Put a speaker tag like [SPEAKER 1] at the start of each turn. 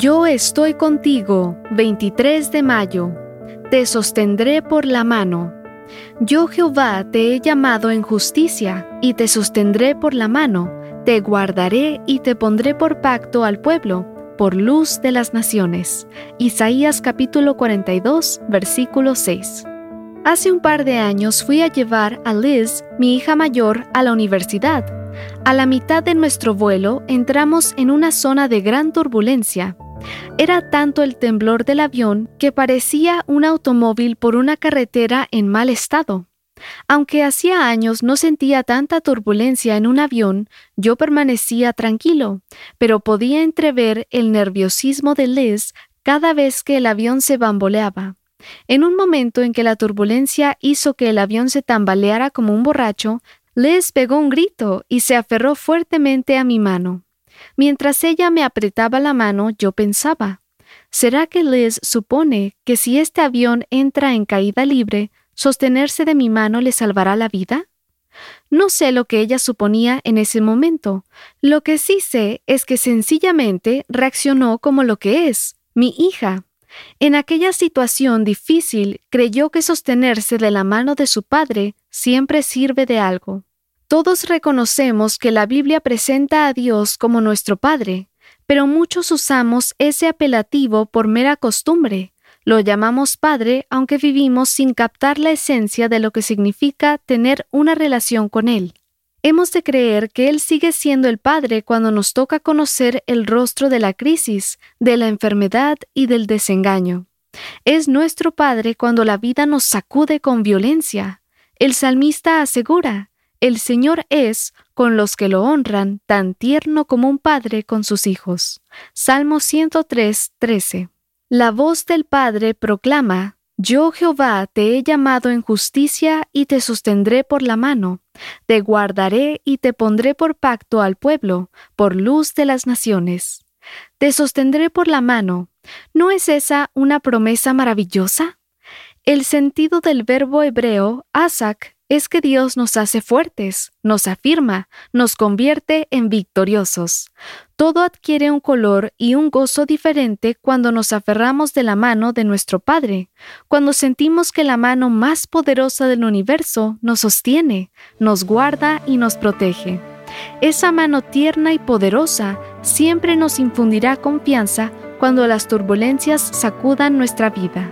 [SPEAKER 1] Yo estoy contigo, 23 de mayo. Te sostendré por la mano. Yo Jehová te he llamado en justicia, y te sostendré por la mano. Te guardaré y te pondré por pacto al pueblo, por luz de las naciones. Isaías capítulo 42, versículo 6. Hace un par de años fui a llevar a Liz, mi hija mayor, a la universidad. A la mitad de nuestro vuelo entramos en una zona de gran turbulencia. Era tanto el temblor del avión que parecía un automóvil por una carretera en mal estado. Aunque hacía años no sentía tanta turbulencia en un avión, yo permanecía tranquilo, pero podía entrever el nerviosismo de Liz cada vez que el avión se bamboleaba. En un momento en que la turbulencia hizo que el avión se tambaleara como un borracho, Liz pegó un grito y se aferró fuertemente a mi mano. Mientras ella me apretaba la mano, yo pensaba, ¿será que Liz supone que si este avión entra en caída libre, sostenerse de mi mano le salvará la vida? No sé lo que ella suponía en ese momento. Lo que sí sé es que sencillamente reaccionó como lo que es, mi hija. En aquella situación difícil creyó que sostenerse de la mano de su padre siempre sirve de algo. Todos reconocemos que la Biblia presenta a Dios como nuestro Padre, pero muchos usamos ese apelativo por mera costumbre. Lo llamamos Padre aunque vivimos sin captar la esencia de lo que significa tener una relación con Él. Hemos de creer que Él sigue siendo el Padre cuando nos toca conocer el rostro de la crisis, de la enfermedad y del desengaño. Es nuestro Padre cuando la vida nos sacude con violencia. El salmista asegura, el Señor es, con los que lo honran, tan tierno como un padre con sus hijos. Salmo 103, 13. La voz del Padre proclama, Yo Jehová te he llamado en justicia y te sostendré por la mano, te guardaré y te pondré por pacto al pueblo, por luz de las naciones. Te sostendré por la mano. ¿No es esa una promesa maravillosa? El sentido del verbo hebreo, asak, es que Dios nos hace fuertes, nos afirma, nos convierte en victoriosos. Todo adquiere un color y un gozo diferente cuando nos aferramos de la mano de nuestro Padre, cuando sentimos que la mano más poderosa del universo nos sostiene, nos guarda y nos protege. Esa mano tierna y poderosa siempre nos infundirá confianza cuando las turbulencias sacudan nuestra vida.